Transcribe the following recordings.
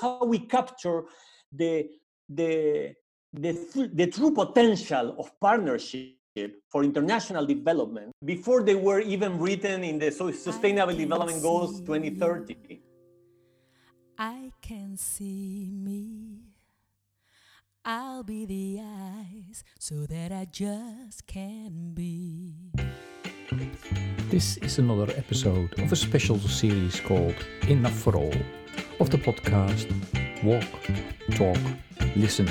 how we capture the the the, the true potential of partnership for international development before they were even written in the Sustainable Development Goals 2030. I can see me. I'll be the eyes so that I just can be. This is another episode of a special series called Enough for All of the podcast Walk, Talk, Listen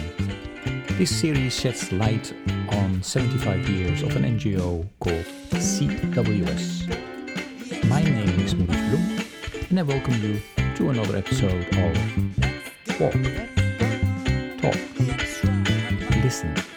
this series sheds light on 75 years of an NGO called CWS. My name is Maurice Bloem, and I welcome you to another episode of Walk, Talk, Listen.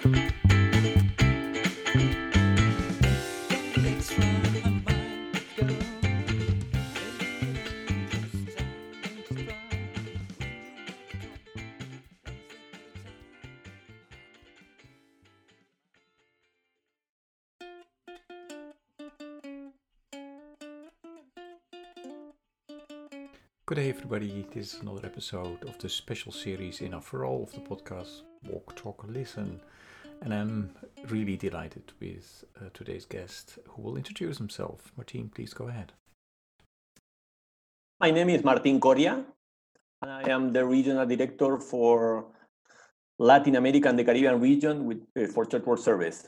Everybody. This is another episode of the special series Enough for All of the podcast Walk, Talk, Listen. And I'm really delighted with uh, today's guest who will introduce himself. Martin, please go ahead. My name is Martin Coria, and I am the regional director for Latin America and the Caribbean region with, uh, for Church World Service.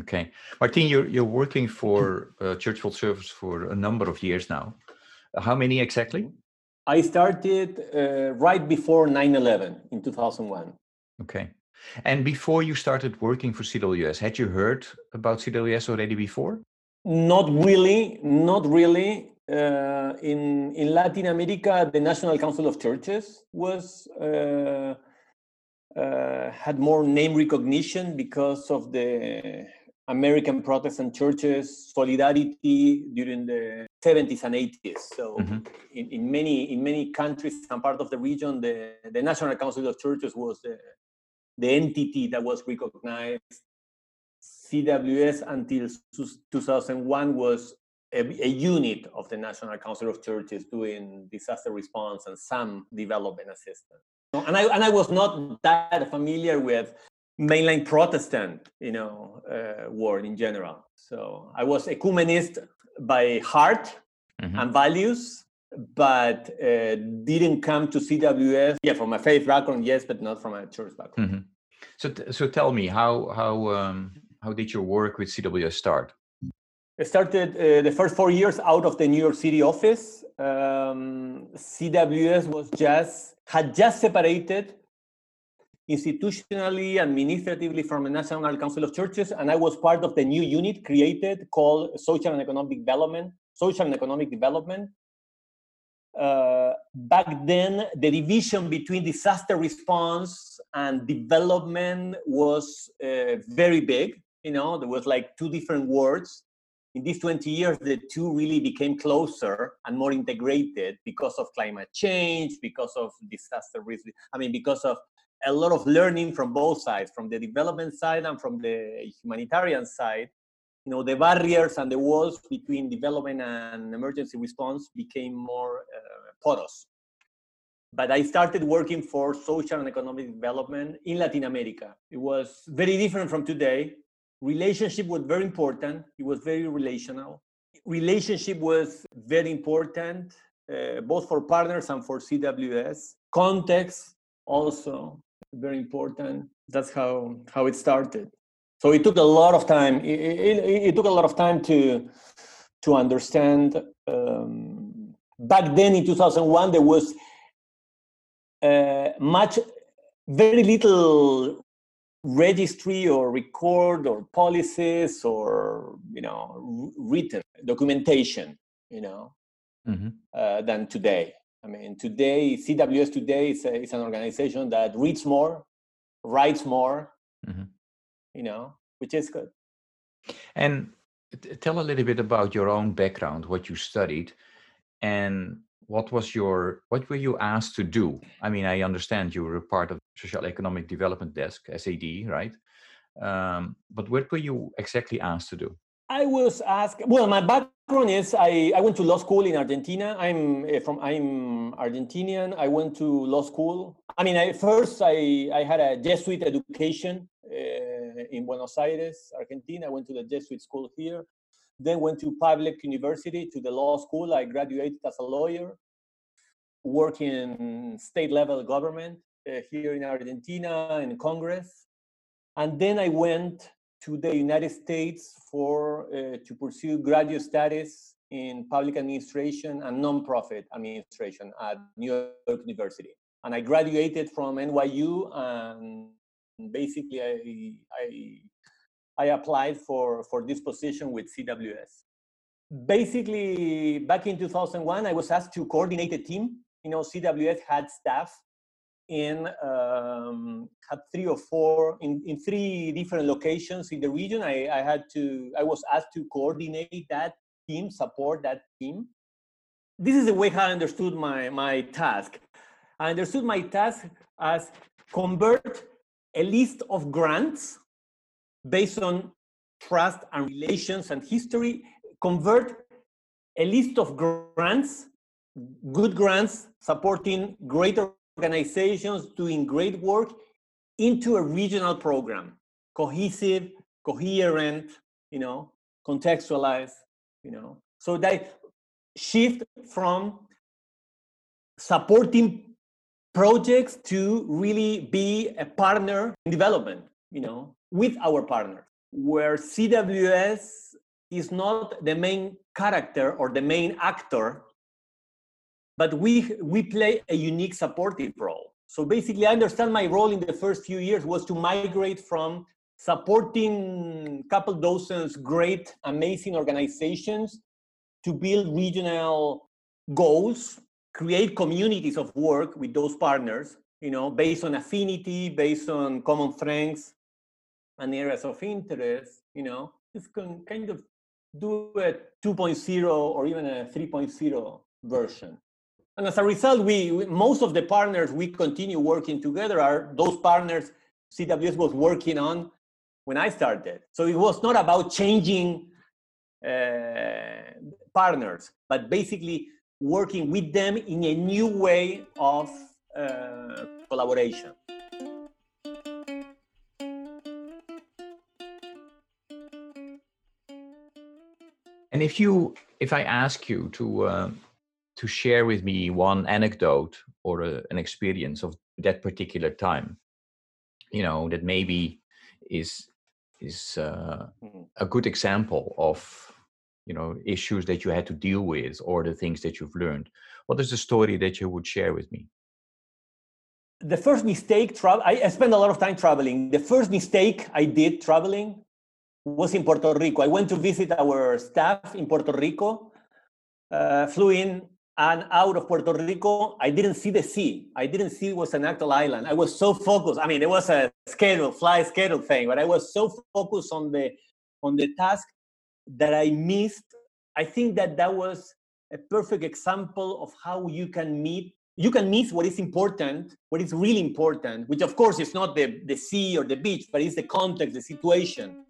Okay. Martin, you're, you're working for uh, Church World Service for a number of years now. How many exactly? I started uh, right before 9 11 in 2001. Okay. And before you started working for CWS, had you heard about CWS already before? Not really, not really. Uh, in in Latin America, the National Council of Churches was uh, uh, had more name recognition because of the American Protestant churches solidarity during the 70s and 80s. So mm-hmm. in, in many in many countries and part of the region, the, the National Council of Churches was the, the entity that was recognized. CWS until 2001 was a, a, unit of the National Council of Churches doing disaster response and some development assistance. And I, and I was not that familiar with mainline Protestant, you know, uh, world in general. So I was ecumenist by heart mm-hmm. and values, but uh, didn't come to CWS. Yeah, from a faith background, yes, but not from a church background. Mm-hmm. So, t- so tell me, how how um, how did your work with CWS start? I started uh, the first four years out of the New York City office. Um, CWS was just had just separated institutionally, administratively from the National Council of Churches, and I was part of the new unit created called Social and Economic Development. Social and Economic Development. Uh, back then, the division between disaster response and development was uh, very big. You know, there was like two different words. In these 20 years, the two really became closer and more integrated because of climate change, because of disaster risk. I mean, because of a lot of learning from both sides, from the development side and from the humanitarian side. You know, the barriers and the walls between development and emergency response became more uh, porous. But I started working for social and economic development in Latin America. It was very different from today. Relationship was very important. It was very relational. Relationship was very important, uh, both for partners and for CWS. Context also very important. That's how how it started. So it took a lot of time. It, it, it took a lot of time to to understand. Um, back then in 2001, there was uh, much, very little registry or record or policies or you know written documentation. You know, mm-hmm. uh, than today. I mean, today, CWS today is, a, is an organization that reads more, writes more, mm-hmm. you know, which is good. And tell a little bit about your own background, what you studied, and what was your what were you asked to do? I mean, I understand you were a part of Social Economic Development Desk, SAD, right? Um, but what were you exactly asked to do? I was asked. Well, my background is I, I went to law school in Argentina. I'm eh, from I'm Argentinian. I went to law school. I mean, I, first I I had a Jesuit education uh, in Buenos Aires, Argentina. I went to the Jesuit school here. Then went to public university to the law school. I graduated as a lawyer, working in state level government uh, here in Argentina in Congress. And then I went to the United States for uh, to pursue graduate studies in public administration and nonprofit administration at New York University. And I graduated from NYU and basically I, I, I applied for, for this position with CWS. Basically, back in 2001, I was asked to coordinate a team. You know, CWS had staff in um, had three or four in, in three different locations in the region. I, I had to I was asked to coordinate that team, support that team. This is the way I understood my my task. I understood my task as convert a list of grants based on trust and relations and history, convert a list of grants, good grants supporting greater organizations doing great work into a regional program, cohesive, coherent, you know, contextualized, you know. So that shift from supporting projects to really be a partner in development, you know, with our partners, where CWS is not the main character or the main actor but we we play a unique supportive role. So basically i understand my role in the first few years was to migrate from supporting couple dozens great amazing organizations to build regional goals create communities of work with those partners you know based on affinity based on common strengths and areas of interest you know. It's kind of do a 2.0 or even a 3.0 version and as a result, we, we, most of the partners we continue working together are those partners CWS was working on when I started. So it was not about changing uh, partners, but basically working with them in a new way of uh, collaboration. And if you, if I ask you to uh, to share with me one anecdote or a, an experience of that particular time you know that maybe is is uh, mm-hmm. a good example of you know issues that you had to deal with or the things that you've learned. What is the story that you would share with me? The first mistake travel I, I spent a lot of time traveling. The first mistake i did traveling was in puerto rico. I went to visit our staff in puerto rico uh, flew in and out of Puerto Rico, I didn't see the sea. I didn't see it was an actual island. I was so focused. I mean, it was a schedule, fly schedule thing, but I was so focused on the on the task that I missed. I think that that was a perfect example of how you can meet. You can miss what is important, what is really important, which of course is not the, the sea or the beach, but it's the context, the situation.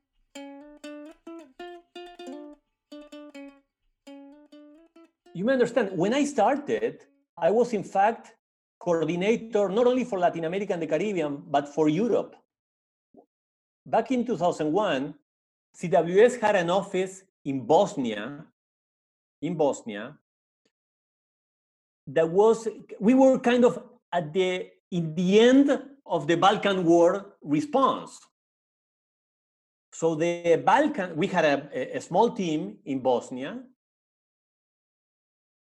You may understand, when I started, I was in fact coordinator not only for Latin America and the Caribbean, but for Europe. Back in 2001, CWS had an office in Bosnia, in Bosnia, that was, we were kind of at the, in the end of the Balkan War response. So the Balkan, we had a, a small team in Bosnia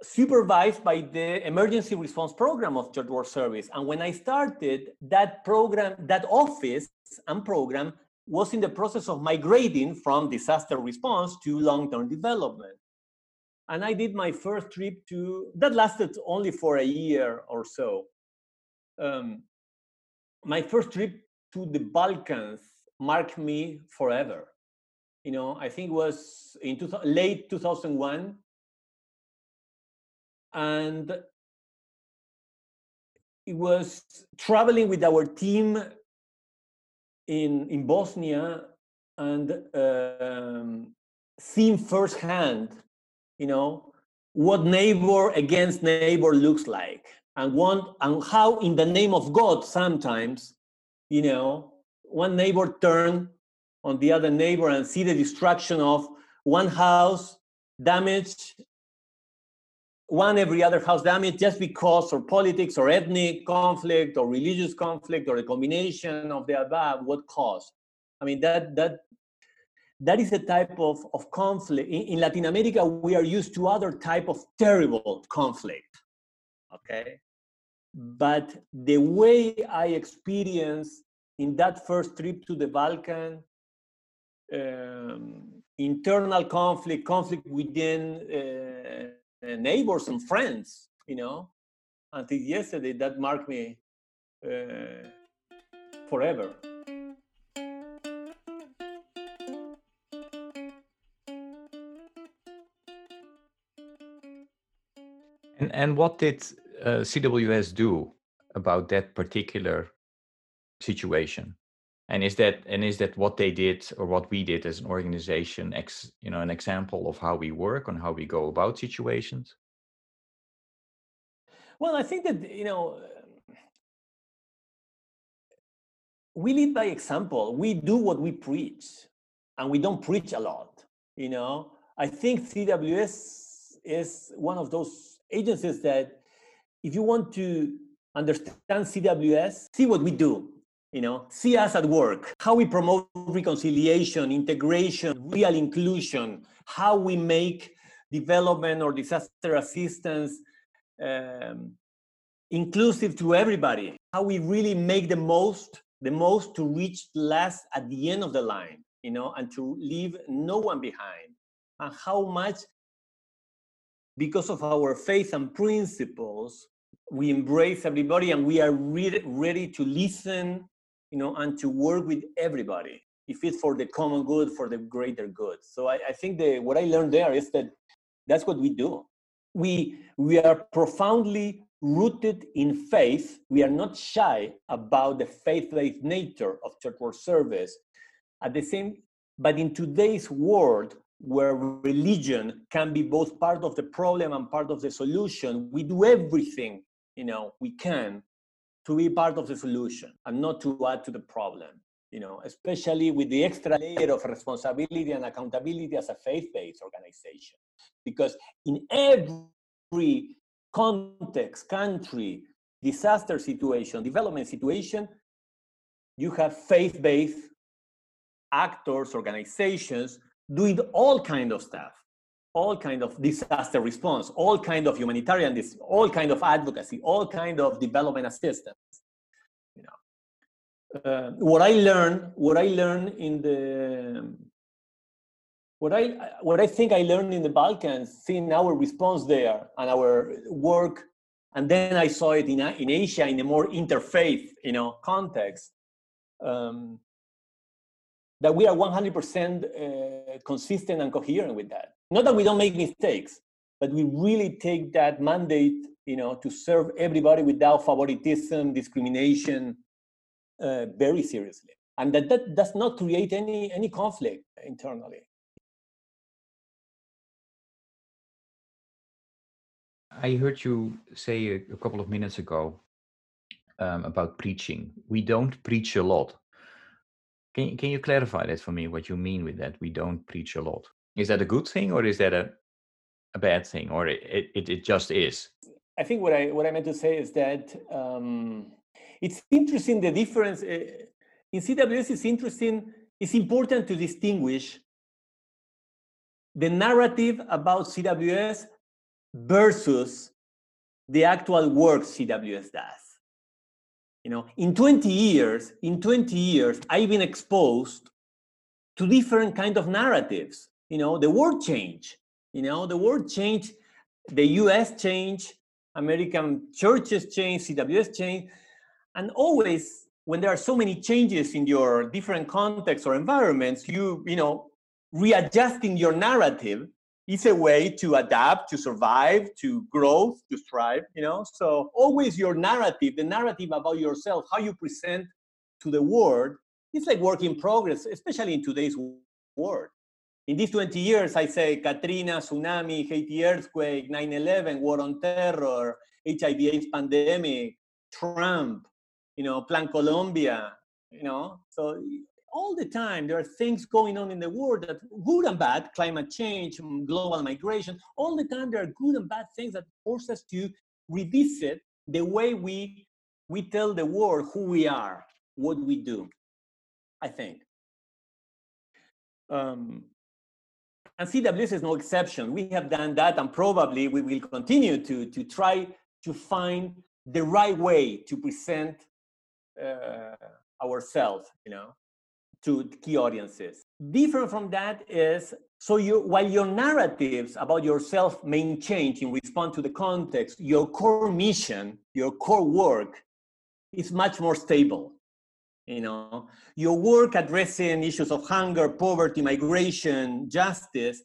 supervised by the emergency response program of Church World Service. And when I started, that program, that office and program was in the process of migrating from disaster response to long-term development. And I did my first trip to, that lasted only for a year or so. Um, my first trip to the Balkans marked me forever. You know, I think it was in two, late 2001 and it was traveling with our team in in Bosnia, and um, seen firsthand, you know, what neighbor against neighbor looks like and one and how in the name of god sometimes you know one neighbor turn on the other neighbor and see the destruction of one house damaged one every other house. Damage just because or politics or ethnic conflict or religious conflict or a combination of the above what caused? I mean that that that is a type of, of conflict. In, in latin america we are used to other type of terrible conflict okay? But the way I experienced in that first trip to the Balkan, um, internal conflict, conflict within uh, neighbors and friends, you know, until yesterday, that marked me uh, forever. And and what did uh, CWS do about that particular situation? And is that and is that what they did or what we did as an organization? Ex, you know, an example of how we work and how we go about situations. Well, I think that you know we lead by example. We do what we preach, and we don't preach a lot. You know, I think CWS is one of those agencies that if you want to understand CWS, see what we do. You know, see us at work, how we promote reconciliation, integration, real inclusion, how we make development or disaster assistance um, inclusive to everybody, how we really make the most, the most to reach last at the end of the line, you know, and to leave no one behind, and how much because of our faith and principles we embrace everybody and we are re- ready to listen you know and to work with everybody. If it's for the common good for the greater good. So i, I think the what i learned there is that that's what we do. We we are profoundly rooted in faith. We are not shy about the faith-based nature of church world service. At the same but in today's world where religion can be both part of the problem and part of the solution we do everything you know we can to be part of the solution and not to add to the problem you know especially with the extra layer of responsibility and accountability as a faith-based organization. Because in every context country disaster situation development situation you have faith-based actors organizations doing all kind of stuff all kind of disaster response, all kind of humanitarian, all kind of advocacy, all kind of development assistance. You know, uh, what I learned, what I learned in the, what I what I think I learned in the Balkans, seeing our response there and our work, and then I saw it in in Asia in a more interfaith, you know, context. Um, that we are 100% uh, consistent and coherent with that. Not that we don't make mistakes but we really take that mandate you know to serve everybody without favoritism discrimination uh, very seriously. And that that does not create any any conflict internally. I heard you say a, couple of minutes ago um, about preaching. We don't preach a lot can, can you clarify that for me what you mean with that we don't preach a lot is that a good thing or is that a, a bad thing or it, it, it just is? I think what I what I meant to say is that um, it's interesting the difference uh, in CWS is interesting. It's important to distinguish the narrative about CWS versus the actual work CWS does. You know, in 20 years, in 20 years, I've been exposed to different kind of narratives. You know the world change. You know the world change the us change american churches change cws change and always when there are so many changes in your different contexts or environments you you know readjusting your narrative is a way to adapt to survive to grow to strive you know so always your narrative the narrative about yourself how you present to the world it's like work in progress especially in today's world in these 20 years, I say Katrina, tsunami, Haiti earthquake, 9/11, war on terror, HIV/AIDS pandemic, Trump, you know, Plan Colombia, you know. So all the time there are things going on in the world that good and bad, climate change, global migration. All the time there are good and bad things that force us to revisit the way we we tell the world who we are, what we do. I think. Um, and CWS is no exception. We have done that, and probably we will continue to, to try to find the right way to present uh, ourselves, you know, to key audiences. Different from that is so you while your narratives about yourself may change in response to the context, your core mission, your core work is much more stable you know? Your work addressing issues of hunger poverty migration justice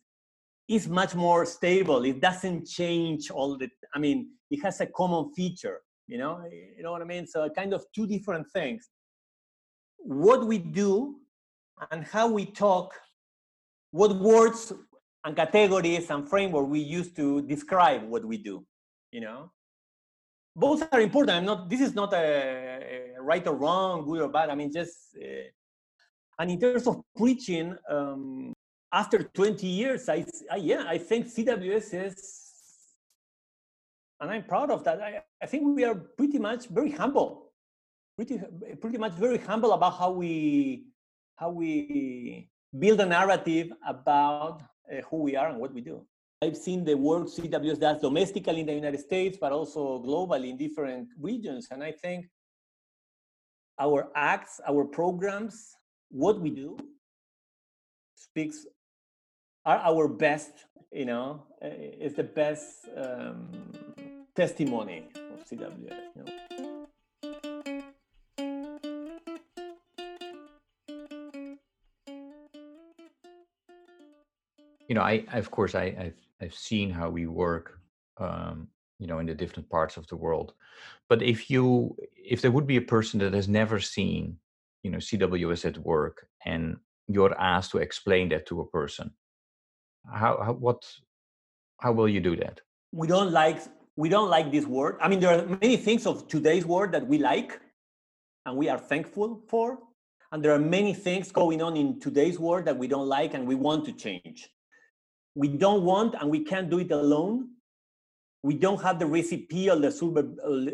is much more stable. It doesn't change all the i mean it has a common feature you know? You know what i mean? So kind of two different things. What we do and how we talk what words and categories and framework we use to describe what we do you know both are important. I'm not. This is not a, a right or wrong, good or bad. I mean, just. Uh, and in terms of preaching, um, after 20 years, I, I, yeah, I think CWS is, and I'm proud of that. I, I think we are pretty much very humble, pretty pretty much very humble about how we how we build a narrative about uh, who we are and what we do. I've seen the work CWS does domestically in the United States, but also globally in different regions. And I think our acts, our programs, what we do speaks are our best, you know, eh, is the best um, testimony of CWS. You know? You know, I, I of course I, I've I've seen how we work, um, you know, in the different parts of the world. But if you, if there would be a person that has never seen, you know, CWS at work, and you're asked to explain that to a person, how, how what, how will you do that? We don't like we don't like this word. I mean, there are many things of today's word that we like, and we are thankful for. And there are many things going on in today's world that we don't like and we want to change we don't want and we can't do it alone. We don't have the recipe or the silver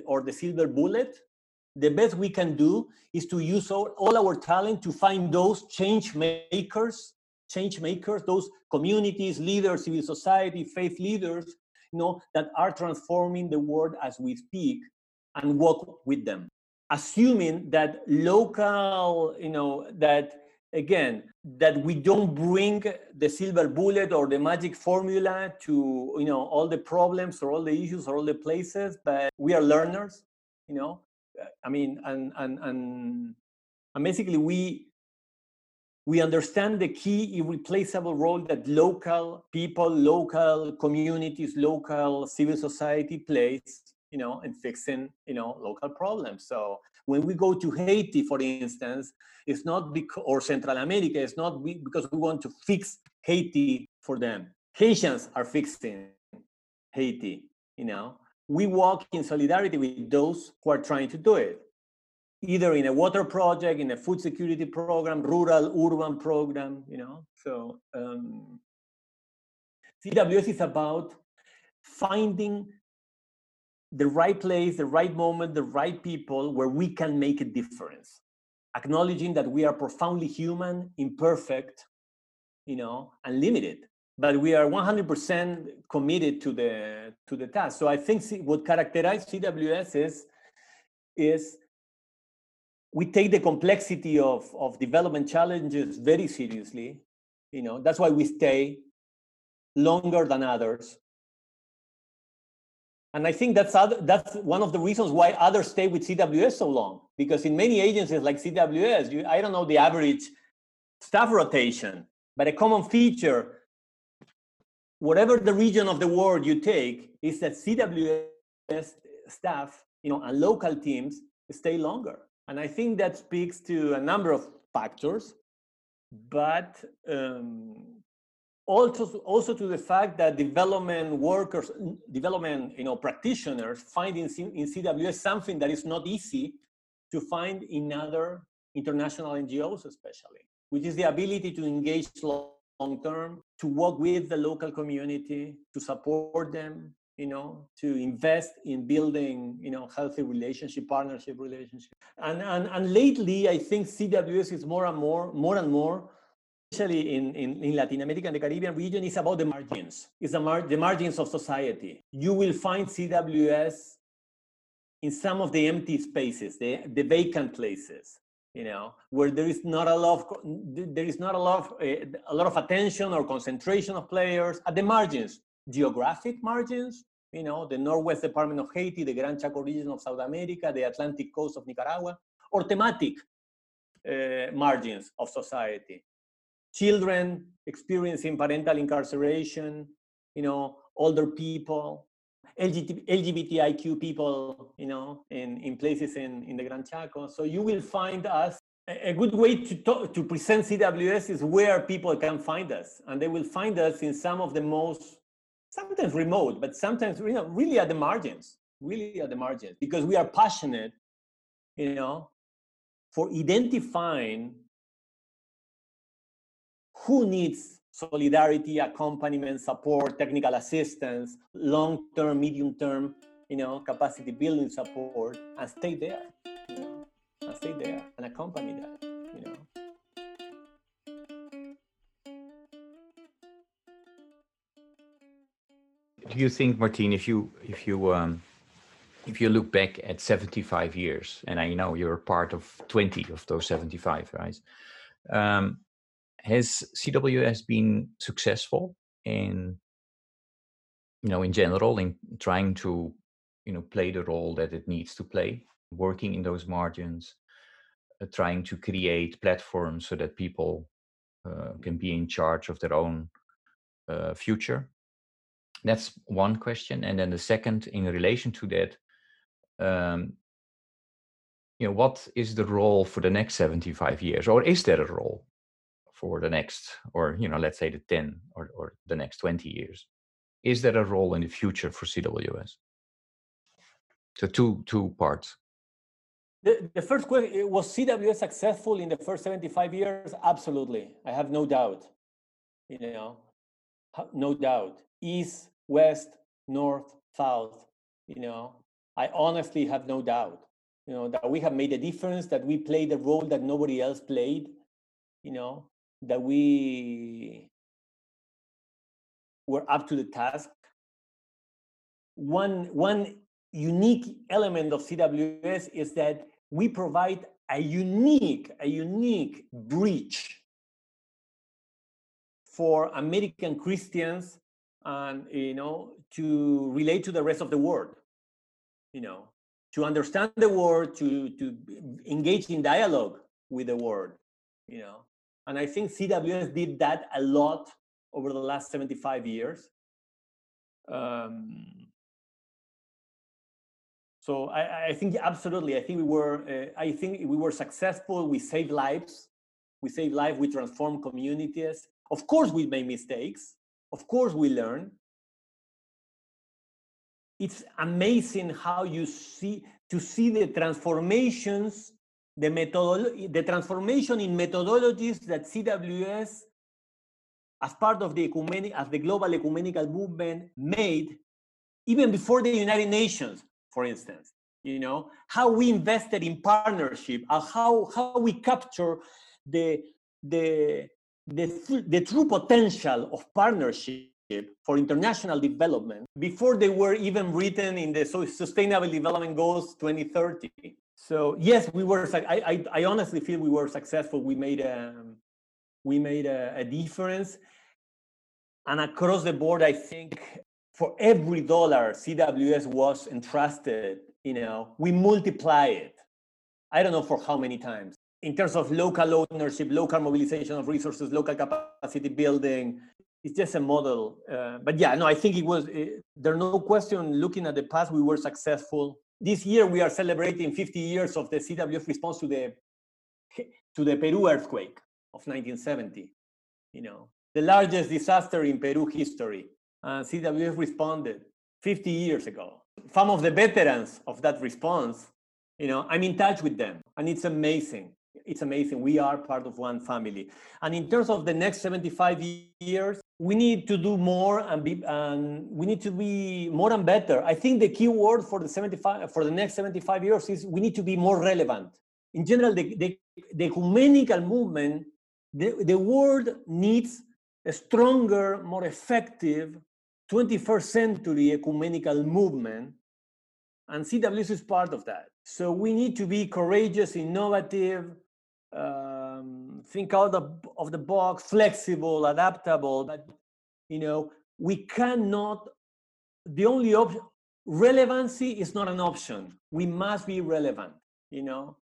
or the silver bullet. The best we can do is to use all, all our talent to find those change makers, change makers, those communities, leaders, civil society, faith leaders, you know, that are transforming the world as we speak and work with them. Assuming that local, you know, that again that we don't bring the silver bullet or the magic formula to you know all the problems or all the issues or all the places but we are learners you know? I mean and and and, and basically we we understand the key irreplaceable role that local people local communities local civil society plays you know in fixing you know local problems. So when we go to Haiti, for instance, it's not because, or Central America, it's not because we want to fix Haiti for them. Haitians are fixing Haiti, you know. We walk in solidarity with those who are trying to do it, either in a water project, in a food security program, rural, urban program, you know. So um, CWS is about finding the right place, the right moment, the right people where we can make a difference. Acknowledging that we are profoundly human, imperfect, you know, and limited, but we are 100% committed to the to the task. So I think what characterizes CWS is is we take the complexity of, of development challenges very seriously. You know, that's why we stay longer than others and I think that's other, that's one of the reasons why others stay with CWS so long. Because in many agencies like CWS, you, I don't know the average staff rotation, but a common feature, whatever the region of the world you take, is that CWS staff, you know, and local teams stay longer. And I think that speaks to a number of factors, but um, also also to the fact that development workers development you know practitioners find in, in cws something that is not easy to find in other international ngos especially which is the ability to engage long term to work with the local community to support them you know to invest in building you know healthy relationship partnership relationship. And and, and lately i think cws is more and more more and more especially in, in, in Latin America and the Caribbean region, is about the margins. It's the, mar- the margins of society. You will find CWS in some of the empty spaces, the, the vacant places, you know, where there is not a lot of, there is not a lot of, uh, a lot of attention or concentration of players at the margins, geographic margins, you know, the Northwest Department of Haiti, the Gran Chaco region of South America, the Atlantic coast of Nicaragua, or thematic uh, margins of society children experiencing parental incarceration, you know, older people, LGBT, LGBTIQ people, you know, in, in places in, in the Gran Chaco. So you will find us. A good way to, talk, to present CWS is where people can find us. And they will find us in some of the most, sometimes remote, but sometimes you know, really at the margins, really at the margins, because we are passionate, you know, for identifying who needs solidarity, accompaniment, support, technical assistance, long-term, medium-term, you know, capacity building support, and stay there, you know, and stay there and accompany that, you know. Do you think, Martine, if you if you um, if you look back at 75 years, and I know you're part of 20 of those 75, right? Um, has CWS been successful in, you know, in general, in trying to, you know, play the role that it needs to play, working in those margins, uh, trying to create platforms so that people uh, can be in charge of their own uh, future? That's one question. And then the second, in relation to that, um, you know, what is the role for the next 75 years, or is there a role? For the next, or you know, let's say the 10 or, or the next 20 years? Is there a role in the future for CWS? So two two parts. The, the first question eh, was CWS successful in the first 75 years? Absolutely. I have no doubt. You know, no doubt. East, west, north, south, you know, I honestly have no doubt. You know, that we have made a difference, that we played a role that nobody else played, you know, that we were up to the task. One, one unique element of CWS is that we provide a unique, a unique bridge for American Christians and you know to relate to the rest of the world. You know, to understand the world, to to engage in dialogue with the world. You know, and I think CWS did that a lot over the last 75 years. Um, so I, I, think absolutely, I think we were, uh, I think we were successful. We saved lives. We saved lives. We transformed communities. Of course, we made mistakes. Of course, we learn. It's amazing how you see to see the transformations the the transformation in methodologies that CWS, as part of the ecumenic, as the global ecumenical movement, made, even before the United Nations, for instance. You know how we invested in partnership, and how how we capture the the the, the true potential of partnership for international development before they were even written in the Sustainable Development Goals 2030 so yes, we were. I, I, I honestly feel we were successful. We made a we made a, a difference, and across the board, I think for every dollar CWS was entrusted, you know, we multiply it. I don't know for how many times in terms of local ownership, local mobilization of resources, local capacity building. It's just a model. Uh, but yeah, no, I think it was. It, eh, there's no question. Looking at the past, we were successful this year we are celebrating 50 years of the CWS response to the to the Peru earthquake of 1970. You know, the largest disaster in Peru history. And CWS responded 50 years ago. Some of the veterans of that response, you know, I'm in touch with them, and it's amazing. It's amazing. We are part of one family. And in terms of the next 75 years, we need to do more and be and we need to be more and better. I think the key word for the 75 for the next 75 years is we need to be more relevant. In general, the, the, the ecumenical movement, the, the world needs a stronger, more effective 21st century ecumenical movement, and CWS is part of that. So we need to be courageous, innovative, um, think out of, of the box, flexible, adaptable. But you know, we cannot. The only option, relevancy is not an option. We must be relevant. You know,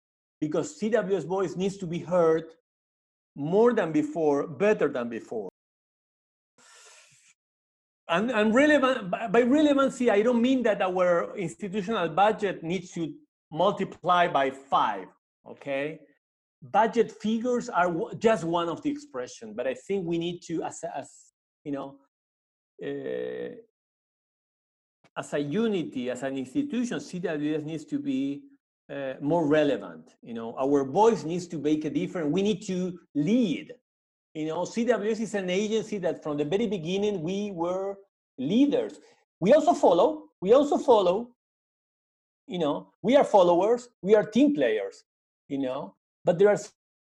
because CWS voice needs to be heard more than before, better than before. And, and relevant by relevancy, I don't mean that our institutional budget needs to multiply by five. Okay, budget figures are just one of the expression, but I think we need to, as, as you know, uh, as a unity, as an institution, CWS needs to be uh, more relevant. You know, our voice needs to make a difference. We need to lead. You know, CWS is an agency that from the very beginning we were leaders. We also follow. We also follow. You know, we are followers. We are team players. You know, but there are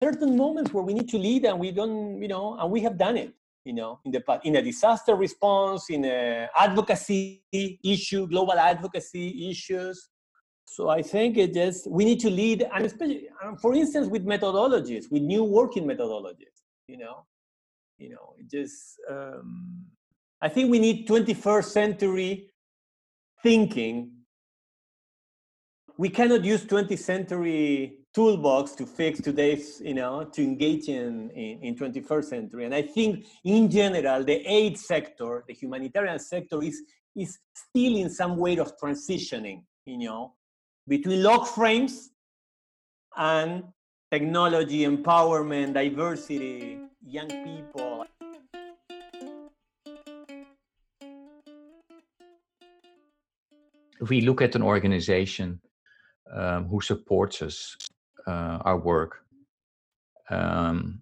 certain moments where we need to lead, and we don't. You know, and we have done it. You know, in the past, in a disaster response, in a advocacy issue, global advocacy issues so I think it is we need to lead, and especially, for instance, with methodologies, with new working methodologies. You know, you know, just um, I think we need 21st century thinking. We cannot use 20th century toolbox to fix today's, you know, to engage in, in, in 21st century. And I think in general, the aid sector, the humanitarian sector is, is still in some way of transitioning, you know, between log frames and technology, empowerment, diversity, young people. If we look at an organization um, who supports us, uh, our work, um,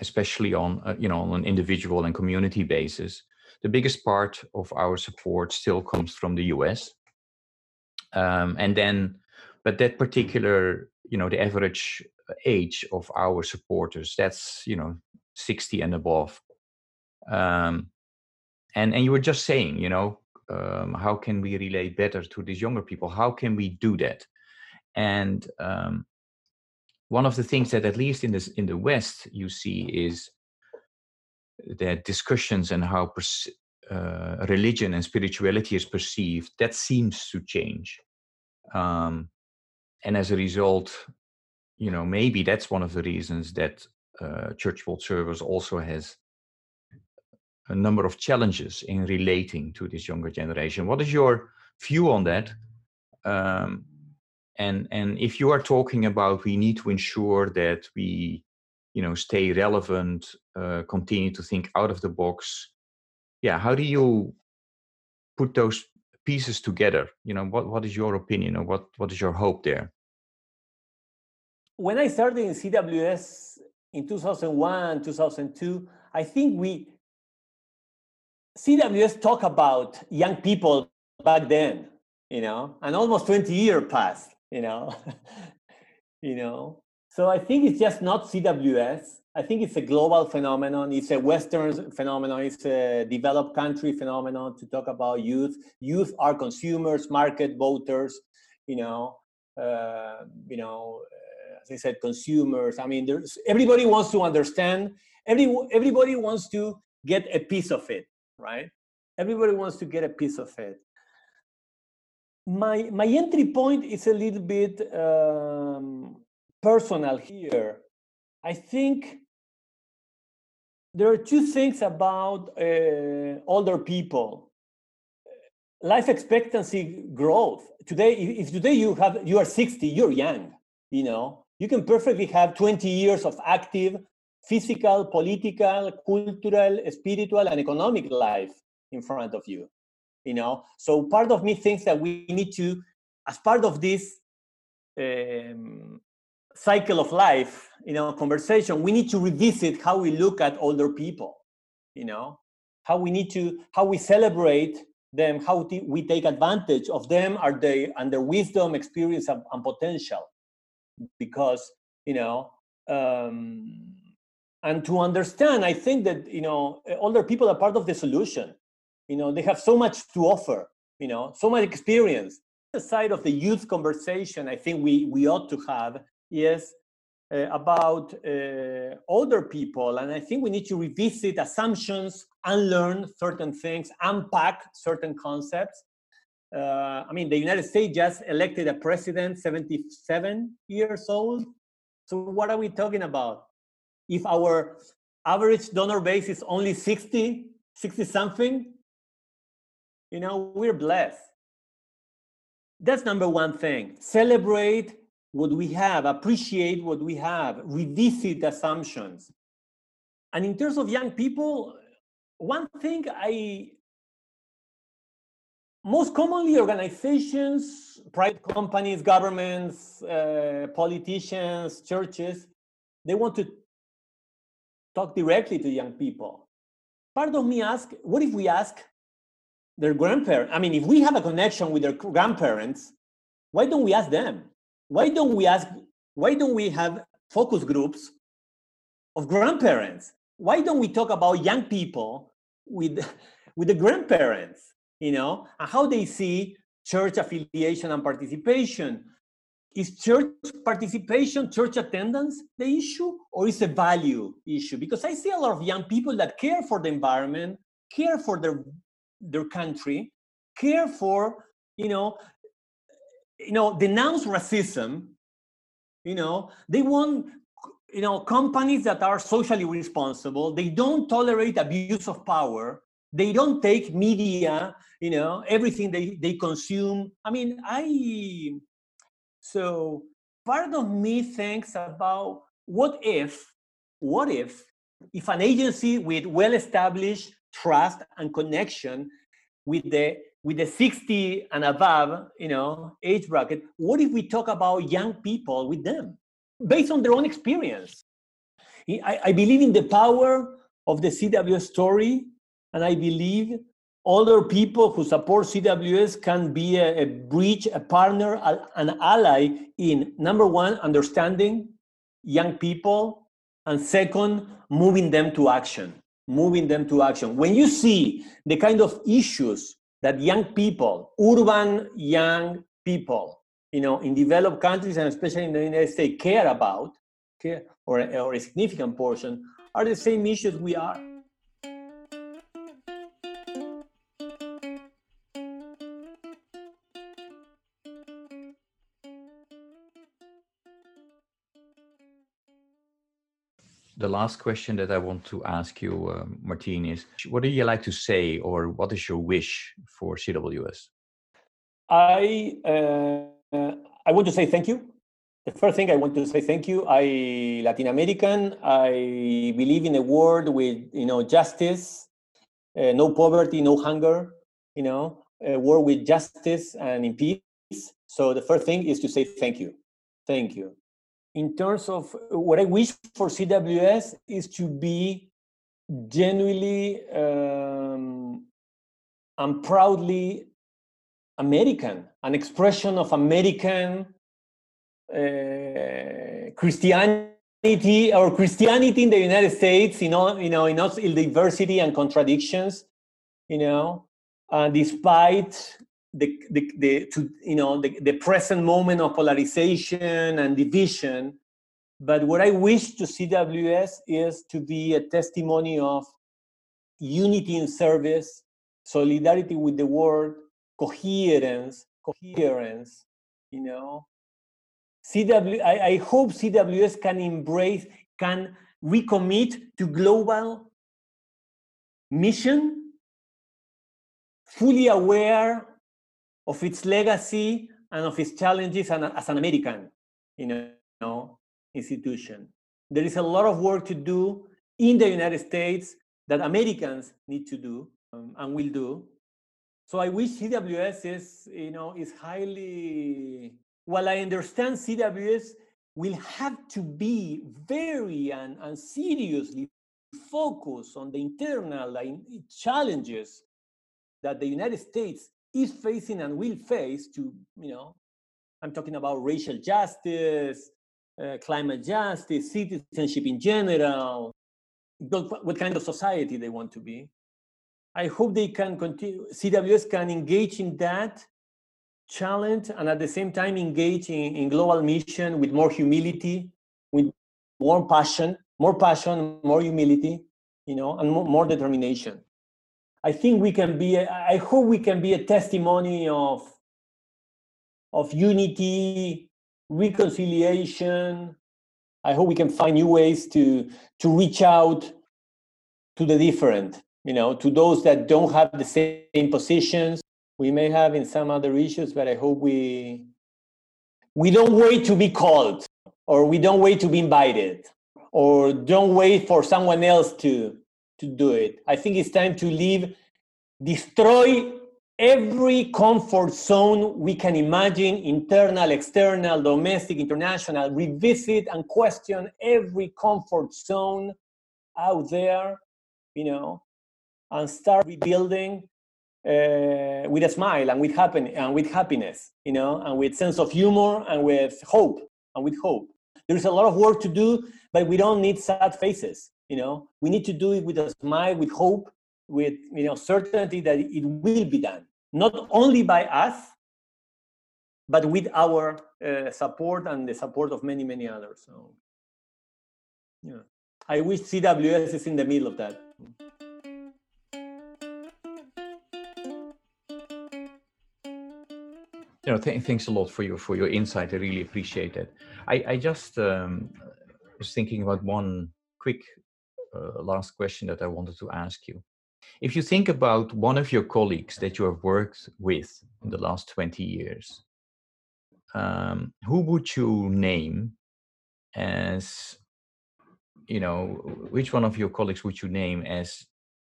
especially on uh, you know on an individual and community basis, the biggest part of our support still comes from the U.S um, and then but that particular you know the average age of our supporters that's you know 60 and above. Um, and and you were just saying you know um, how can we relate better to these younger people? How can we do that? And um, one of the things that at least in this in the west you see is that discussions and how pers- uh, religion and spirituality is perceived, that seems to change. Um, and as a result, you know, maybe that's one of the reasons that uh, Church World Service also has a number of challenges in relating to this younger generation. What is your view on that? Um, and and if you are talking about we need to ensure that we, you know, stay relevant, uh, continue to think out of the box, yeah how do you put those pieces together? You know what what is your opinion or what what is your hope there? When i started in cws in 2001 2002 i think we cws talk about young people back then you know and almost 20 years passed you know you know so i think it's just not cws I think it's a global phenomenon. It's a Western phenomenon. It's a developed country phenomenon to talk about youth. Youth are consumers, market voters. You know, uh, you know, uh, as I said, consumers. I mean, there's everybody wants to understand. Every everybody wants to get a piece of it, right? Everybody wants to get a piece of it. My my entry point is a little bit um, personal here. I think there are two things about uh, older people life expectancy growth today if today you have you are 60 you're young you know you can perfectly have 20 years of active physical, political, cultural, spiritual, and economic life in front of you. You know, so part of me thinks that we need to, as part of this um, cycle of life, you know, conversation, we need to revisit how we look at older people. You know, how we need to, how we celebrate them, how we take advantage of them, are they and their wisdom, experience, and, and potential. Because you know, um, and to understand, I think that you know, older people are part of the solution. You know, they have so much to offer. You know, so much experience. The side of the youth conversation, I think we we ought to have is uh, about uh, older people, and I think we need to revisit assumptions, unlearn certain things, unpack certain concepts. Uh, I mean, the United States just elected a president, 77 years old. So what are we talking about? If our average donor base is only 60, 60 something, you know, we're blessed. That's number one thing. Celebrate what we have, appreciate what we have, revisit assumptions. And in terms of young people, one thing I most commonly organizations, private companies, governments, uh, politicians, churches, they want to talk directly to young people. Part of me ask, what if we ask their grandparents? I mean, if we have a connection with their grandparents, why don't we ask them? why don't we ask why don't we have focus groups of grandparents why don't we talk about young people with with the grandparents you know and how they see church affiliation and participation is church participation church attendance the issue or is a value issue because i see a lot of young people that care for the environment care for their their country care for you know you know, denounce racism, you know, they want, you know, companies that are socially responsible. They don't tolerate abuse of power. They don't take media, you know, everything they, they consume. I mean, I, so part of me thinks about what if, what if, if an agency with well-established trust and connection with the with the 60 and above, you know, age bracket, what if we talk about young people with them based on their own experience? I, I believe in the power of the CWS story, and I believe older people who support CWS can be a, a bridge, a partner, an ally in number one, understanding young people, and second, moving them to action. Moving them to action. When you see the kind of issues that young people, urban young people, you know, in developed countries and especially in the United States care about, care, or, or a significant portion, are the same issues we are. The last question that I want to ask you, uh, Martin, is what do you like to say or what is your wish for CWS? I, uh, I want to say thank you. The first thing I want to say thank you. I Latin American. I believe in a world with you know justice, uh, no poverty, no hunger. You know, a world with justice and in peace. So the first thing is to say thank you, thank you in terms of what I wish for CWS is to be genuinely um, and proudly American, an expression of American uh, Christianity or Christianity in the United States, you know, you know, in all diversity and contradictions, you know, uh, despite the, the, the to, you know the, the present moment of polarization and division. But what i wish to cws is to be a testimony of unity in service solidarity with the world coherence coherence you know. Cw I, I hope cws can embrace can recommit to global mission fully aware of its legacy and of its challenges as an American, you know, institution. There is a lot of work to do in the United States that Americans need to do um, and will do. So I wish CWS is, you know, is highly. While I understand CWS will have to be very and, and seriously focused on the internal challenges that the United States is facing and will face to, you know, I'm talking about racial justice, uh, climate justice, citizenship in general, what kind of society they want to be. I hope they can continue, CWS can engage in that challenge and at the same time engage in, in global mission with more humility, with more passion, more passion, more humility, you know, and more, more determination. I think we can be, I hope we can be a testimony of of unity, reconciliation. I hope we can find new ways to to reach out to the different, you know, to those that don't have the same positions we may have in some other issues, but I hope we we don't wait to be called or we don't wait to be invited or don't wait for someone else to to do it. I think it's time to leave destroy every comfort zone we can imagine internal, external, domestic, international revisit and question every comfort zone out there, you know, and start rebuilding uh, with a smile and with happen and with happiness, you know, and with sense of humor and with hope and with hope. There's a lot of work to do, but we don't need sad faces, you know. We need to do it with a smile, with hope, with you know certainty that it will be done not only by us, but with our uh, support and the support of many, many others. So, yeah, I wish CWS is in the middle of that. You know, th- thanks a lot for your for your insight. I really appreciate it. I I just um, was thinking about one quick uh, last question that I wanted to ask you. If you think about one of your colleagues that you have worked with in the last 20 years, um, who would you name as, you know, which one of your colleagues would you name as,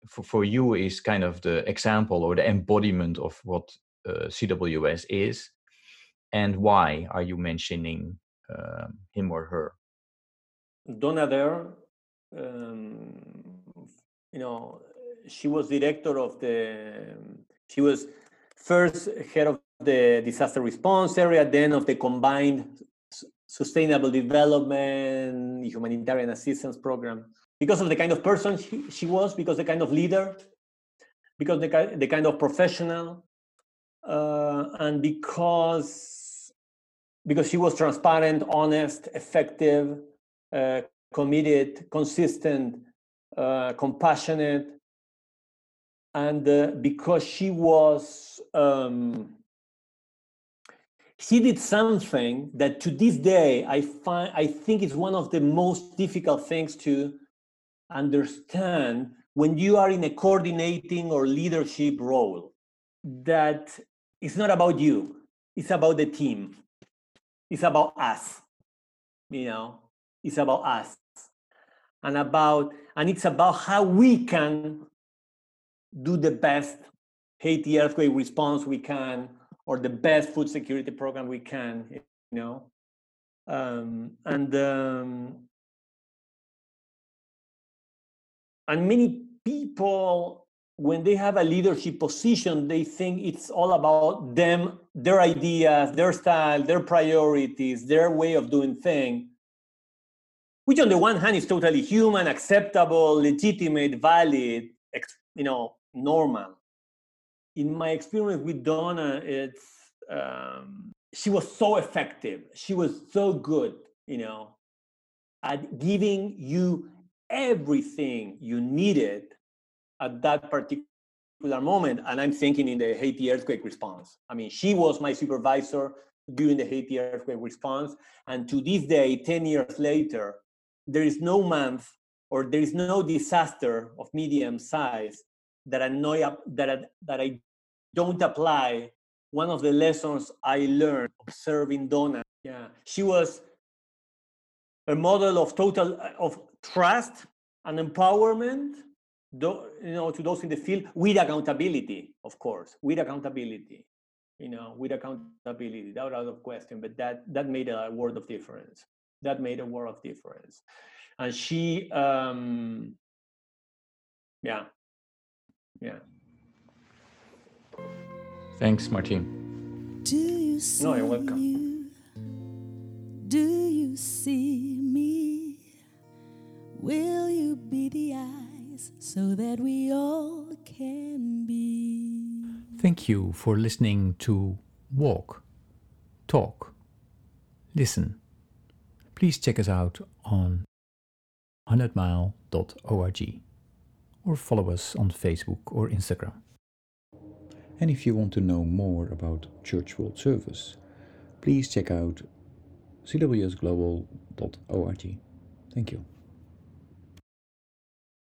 for, for you, is kind of the example or the embodiment of what uh, CWS is? And why are you mentioning uh, him or her? Donna Derr, um, you know, she was director of the, she was first head of the disaster response area, then of the combined sustainable development, humanitarian assistance program. Because of the kind of person she, she was, because the kind of leader, because the, the kind of professional, uh, and because because she was transparent, honest, effective, uh, committed, consistent, uh, compassionate, and uh, because she was um, she did something that to this day i find i think is one of the most difficult things to understand when you are in a coordinating or leadership role that it's not about you it's about the team. It's about us you know it's about us and about and it's about how we can do the best Haiti earthquake response we can, or the best food security program we can, you know. Um, and um, and many people, when they have a leadership position, they think it's all about them, their ideas, their style, their priorities, their way of doing things. Which, on the one hand, is totally human, acceptable, legitimate, valid, you know, normal. In my experience with Donna, it's um, she was so effective. She was so good, you know, at giving you everything you needed at that particular moment. And I'm thinking in the Haiti earthquake response. I mean, she was my supervisor during the Haiti earthquake response. And to this day, 10 years later, there is no month or there is no disaster of medium size that I know that I, that I don't apply one of the lessons I learned observing Donna. Yeah, she was a model of total of trust and empowerment you know to those in the field with accountability of course with accountability you know with accountability That was out of question but that that made a world of difference that made a world of difference and she um yeah yeah Thanks, Martin. Do you see No, you're welcome. you? Do you see me? Will you be the eyes so that we all can be? Thank you for listening to Walk, Talk, Listen. Please check us out on 100mile.org or follow us on Facebook or Instagram. And if you want to know more about Church World Service, please check out cwsglobal.org. Thank you.